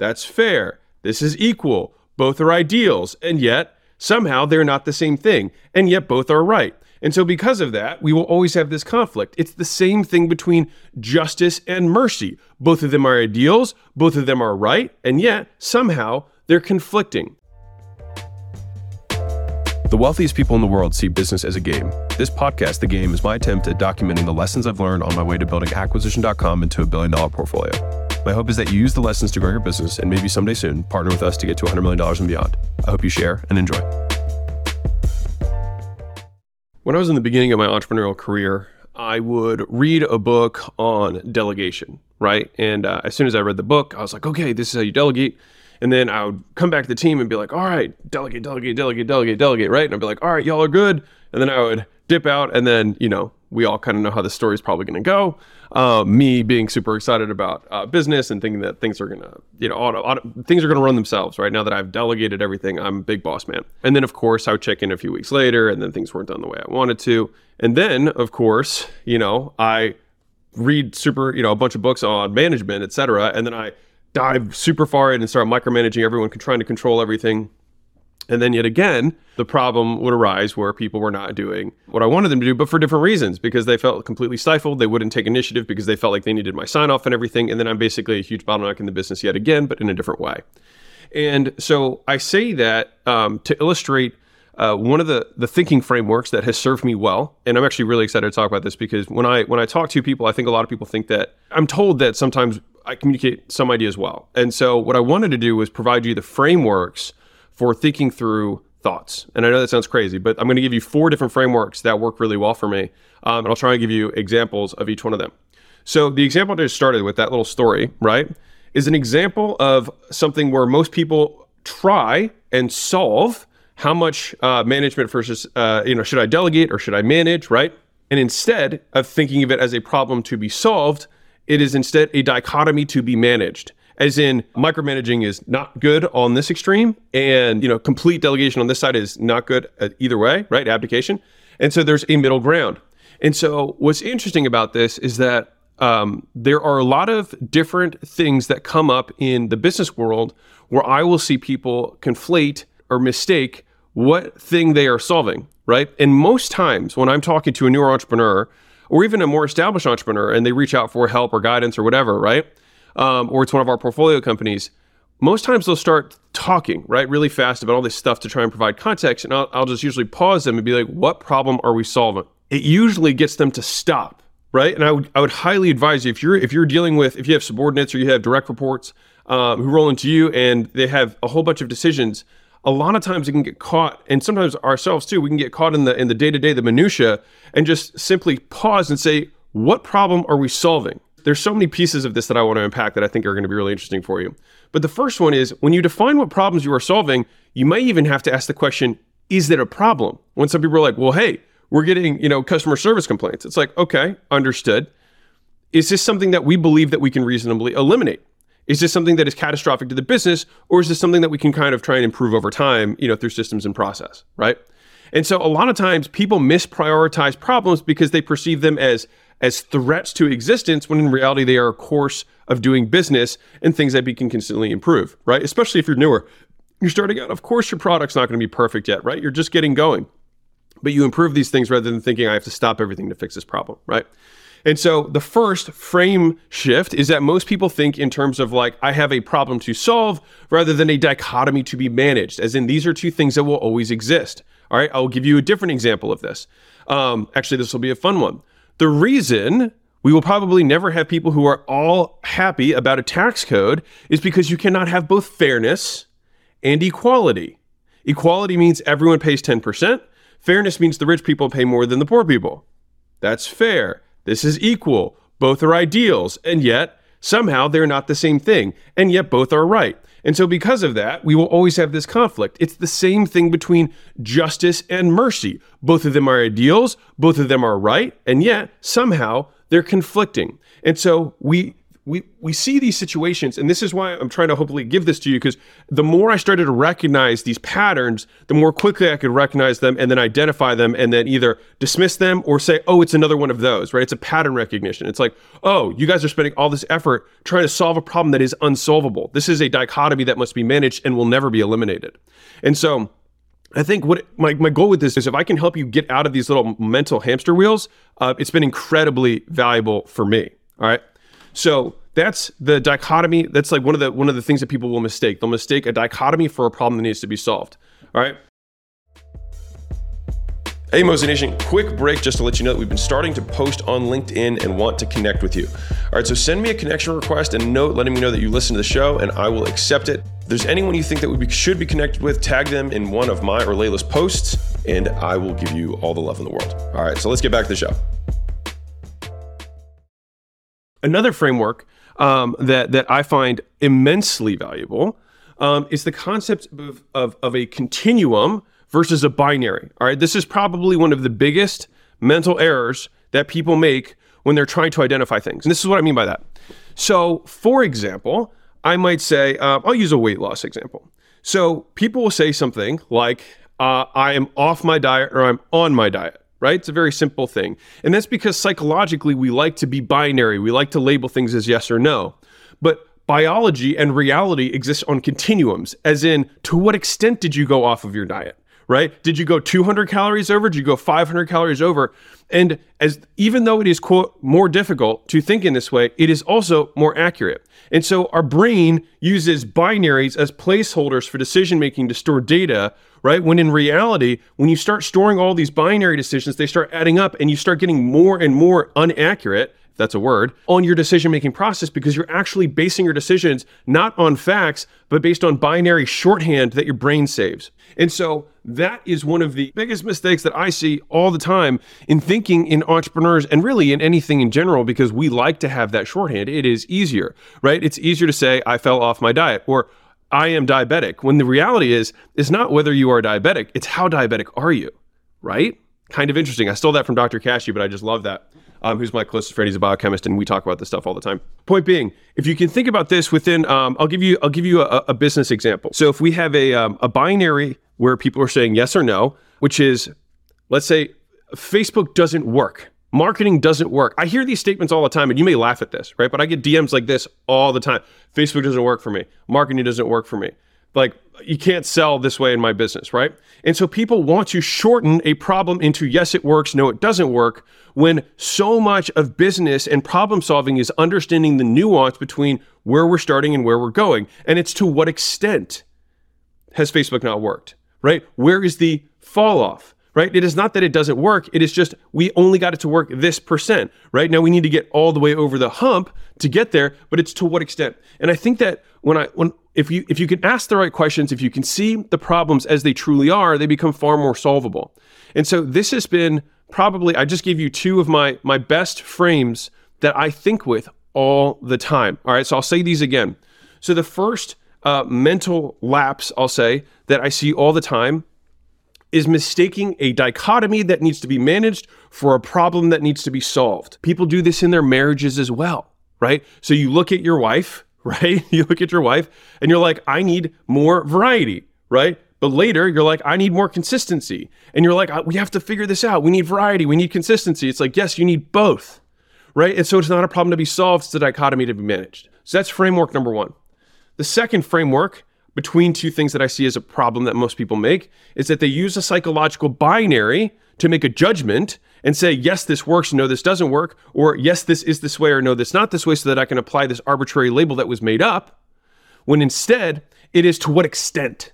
That's fair. This is equal. Both are ideals. And yet, somehow they're not the same thing. And yet, both are right. And so, because of that, we will always have this conflict. It's the same thing between justice and mercy. Both of them are ideals, both of them are right, and yet somehow they're conflicting. The wealthiest people in the world see business as a game. This podcast, The Game, is my attempt at documenting the lessons I've learned on my way to building acquisition.com into a billion dollar portfolio. My hope is that you use the lessons to grow your business and maybe someday soon partner with us to get to $100 million and beyond. I hope you share and enjoy. When I was in the beginning of my entrepreneurial career, I would read a book on delegation, right? And uh, as soon as I read the book, I was like, okay, this is how you delegate. And then I would come back to the team and be like, all right, delegate, delegate, delegate, delegate, delegate, right? And I'd be like, all right, y'all are good. And then I would dip out. And then, you know, we all kind of know how the story is probably going to go. Uh, me being super excited about uh, business and thinking that things are going to, you know, auto, auto, things are going to run themselves, right? Now that I've delegated everything, I'm big boss man. And then, of course, I would check in a few weeks later and then things weren't done the way I wanted to. And then, of course, you know, I read super, you know, a bunch of books on management, et cetera. And then I, dive super far in and start micromanaging everyone, trying to control everything. And then yet again, the problem would arise where people were not doing what I wanted them to do, but for different reasons, because they felt completely stifled. They wouldn't take initiative because they felt like they needed my sign off and everything. And then I'm basically a huge bottleneck in the business yet again, but in a different way. And so I say that um, to illustrate uh, one of the the thinking frameworks that has served me well, and I'm actually really excited to talk about this because when I when I talk to people, I think a lot of people think that I'm told that sometimes I communicate some ideas well. And so what I wanted to do was provide you the frameworks for thinking through thoughts. And I know that sounds crazy, but I'm going to give you four different frameworks that work really well for me. Um, and I'll try and give you examples of each one of them. So the example I just started with that little story, right, is an example of something where most people try and solve how much uh, management versus, uh, you know, should I delegate or should I manage, right? And instead of thinking of it as a problem to be solved, it is instead a dichotomy to be managed. As in, micromanaging is not good on this extreme, and you know, complete delegation on this side is not good either way, right? Abdication. And so there's a middle ground. And so what's interesting about this is that um, there are a lot of different things that come up in the business world where I will see people conflate or mistake what thing they are solving, right? And most times when I'm talking to a newer entrepreneur or even a more established entrepreneur and they reach out for help or guidance or whatever, right? Um, or it's one of our portfolio companies, most times they'll start talking, right, really fast about all this stuff to try and provide context. And I'll, I'll just usually pause them and be like, what problem are we solving? It usually gets them to stop, right? And I would, I would highly advise you if you're, if you're dealing with, if you have subordinates or you have direct reports um, who roll into you and they have a whole bunch of decisions, a lot of times we can get caught and sometimes ourselves too we can get caught in the in the day-to-day the minutia and just simply pause and say what problem are we solving there's so many pieces of this that i want to unpack that i think are going to be really interesting for you. But the first one is when you define what problems you are solving you may even have to ask the question is there a problem? When some people are like well hey we're getting you know customer service complaints. It's like okay understood. Is this something that we believe that we can reasonably eliminate? Is this something that is catastrophic to the business, or is this something that we can kind of try and improve over time, you know, through systems and process, right? And so a lot of times people misprioritize problems because they perceive them as as threats to existence when in reality they are a course of doing business and things that we can consistently improve, right? Especially if you're newer. You're starting out, of course your product's not going to be perfect yet, right? You're just getting going. But you improve these things rather than thinking I have to stop everything to fix this problem, right? And so the first frame shift is that most people think in terms of like, I have a problem to solve rather than a dichotomy to be managed, as in these are two things that will always exist. All right, I'll give you a different example of this. Um, actually, this will be a fun one. The reason we will probably never have people who are all happy about a tax code is because you cannot have both fairness and equality. Equality means everyone pays 10%. Fairness means the rich people pay more than the poor people. That's fair. This is equal. Both are ideals, and yet somehow they're not the same thing, and yet both are right. And so, because of that, we will always have this conflict. It's the same thing between justice and mercy. Both of them are ideals, both of them are right, and yet somehow they're conflicting. And so, we we we see these situations and this is why I'm trying to hopefully give this to you because the more I started to recognize these patterns the more quickly I could recognize them and then identify them and then either dismiss them or say oh it's another one of those right it's a pattern recognition it's like oh you guys are spending all this effort trying to solve a problem that is unsolvable this is a dichotomy that must be managed and will never be eliminated and so I think what my, my goal with this is if I can help you get out of these little mental hamster wheels, uh, it's been incredibly valuable for me. All right. So that's the dichotomy. That's like one of the one of the things that people will mistake. They'll mistake a dichotomy for a problem that needs to be solved. All right. Hey, Mozination, quick break just to let you know that we've been starting to post on LinkedIn and want to connect with you. All right, so send me a connection request and note letting me know that you listen to the show, and I will accept it. If there's anyone you think that we should be connected with, tag them in one of my or Leila's posts, and I will give you all the love in the world. All right, so let's get back to the show. Another framework um, that that I find immensely valuable um, is the concept of, of, of a continuum versus a binary. All right, this is probably one of the biggest mental errors that people make when they're trying to identify things. And this is what I mean by that. So, for example, I might say, uh, I'll use a weight loss example. So, people will say something like, uh, I am off my diet or I'm on my diet right? It's a very simple thing. And that's because psychologically we like to be binary. We like to label things as yes or no. But biology and reality exist on continuums, as in, to what extent did you go off of your diet? Right? Did you go 200 calories over? Did you go 500 calories over? And as even though it is quote more difficult to think in this way, it is also more accurate. And so our brain uses binaries as placeholders for decision making to store data right? When in reality, when you start storing all these binary decisions, they start adding up and you start getting more and more inaccurate that's a word, on your decision making process because you're actually basing your decisions not on facts, but based on binary shorthand that your brain saves. And so that is one of the biggest mistakes that I see all the time in thinking in entrepreneurs and really in anything in general because we like to have that shorthand. It is easier, right? It's easier to say, I fell off my diet or I am diabetic when the reality is, it's not whether you are diabetic, it's how diabetic are you, right? Kind of interesting. I stole that from Dr. Cashew, but I just love that. Um, who's my closest friend? He's a biochemist, and we talk about this stuff all the time. Point being, if you can think about this within, um, I'll give you, I'll give you a, a business example. So if we have a um, a binary where people are saying yes or no, which is, let's say, Facebook doesn't work, marketing doesn't work. I hear these statements all the time, and you may laugh at this, right? But I get DMs like this all the time. Facebook doesn't work for me. Marketing doesn't work for me. Like, you can't sell this way in my business, right? And so people want to shorten a problem into yes, it works, no, it doesn't work, when so much of business and problem solving is understanding the nuance between where we're starting and where we're going. And it's to what extent has Facebook not worked, right? Where is the fall off? right? It is not that it doesn't work. It is just we only got it to work this percent, right? Now we need to get all the way over the hump to get there, but it's to what extent? And I think that when I when if you if you can ask the right questions, if you can see the problems as they truly are, they become far more solvable. And so this has been probably I just gave you two of my my best frames that I think with all the time. All right, so I'll say these again. So the first uh, mental lapse I'll say that I see all the time is mistaking a dichotomy that needs to be managed for a problem that needs to be solved. People do this in their marriages as well, right? So you look at your wife, right? You look at your wife and you're like, I need more variety, right? But later you're like, I need more consistency. And you're like, uh, we have to figure this out. We need variety. We need consistency. It's like, yes, you need both, right? And so it's not a problem to be solved. It's a dichotomy to be managed. So that's framework number one. The second framework between two things that I see as a problem that most people make is that they use a psychological binary to make a judgment and say, yes, this works, no, this doesn't work, or yes, this is this way, or no, this not this way, so that I can apply this arbitrary label that was made up. When instead, it is to what extent,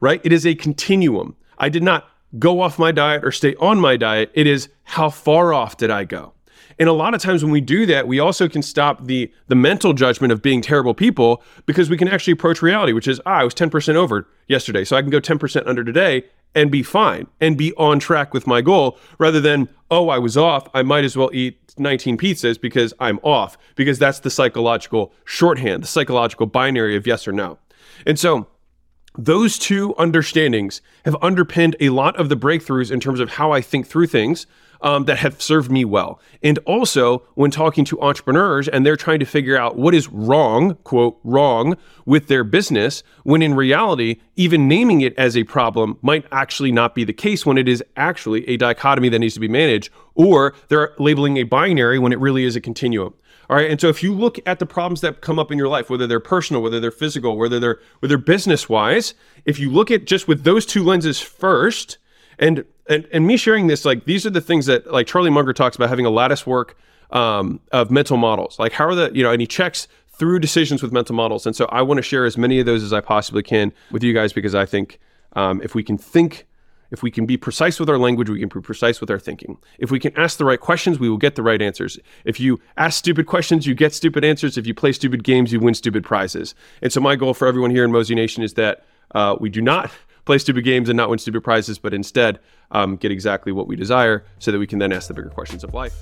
right? It is a continuum. I did not go off my diet or stay on my diet. It is how far off did I go? And a lot of times when we do that, we also can stop the the mental judgment of being terrible people because we can actually approach reality, which is, ah, I was 10% over yesterday, so I can go 10% under today and be fine and be on track with my goal rather than, oh, I was off. I might as well eat 19 pizzas because I'm off, because that's the psychological shorthand, the psychological binary of yes or no. And so those two understandings have underpinned a lot of the breakthroughs in terms of how I think through things um, that have served me well. And also, when talking to entrepreneurs and they're trying to figure out what is wrong, quote, wrong with their business, when in reality, even naming it as a problem might actually not be the case when it is actually a dichotomy that needs to be managed, or they're labeling a binary when it really is a continuum. All right. And so if you look at the problems that come up in your life, whether they're personal, whether they're physical, whether they're whether business wise, if you look at just with those two lenses first, and and and me sharing this, like these are the things that like Charlie Munger talks about having a lattice work um, of mental models. Like how are the you know, and he checks through decisions with mental models. And so I want to share as many of those as I possibly can with you guys because I think um, if we can think if we can be precise with our language, we can be precise with our thinking. If we can ask the right questions, we will get the right answers. If you ask stupid questions, you get stupid answers. If you play stupid games, you win stupid prizes. And so, my goal for everyone here in Mozination is that uh, we do not play stupid games and not win stupid prizes, but instead um, get exactly what we desire so that we can then ask the bigger questions of life.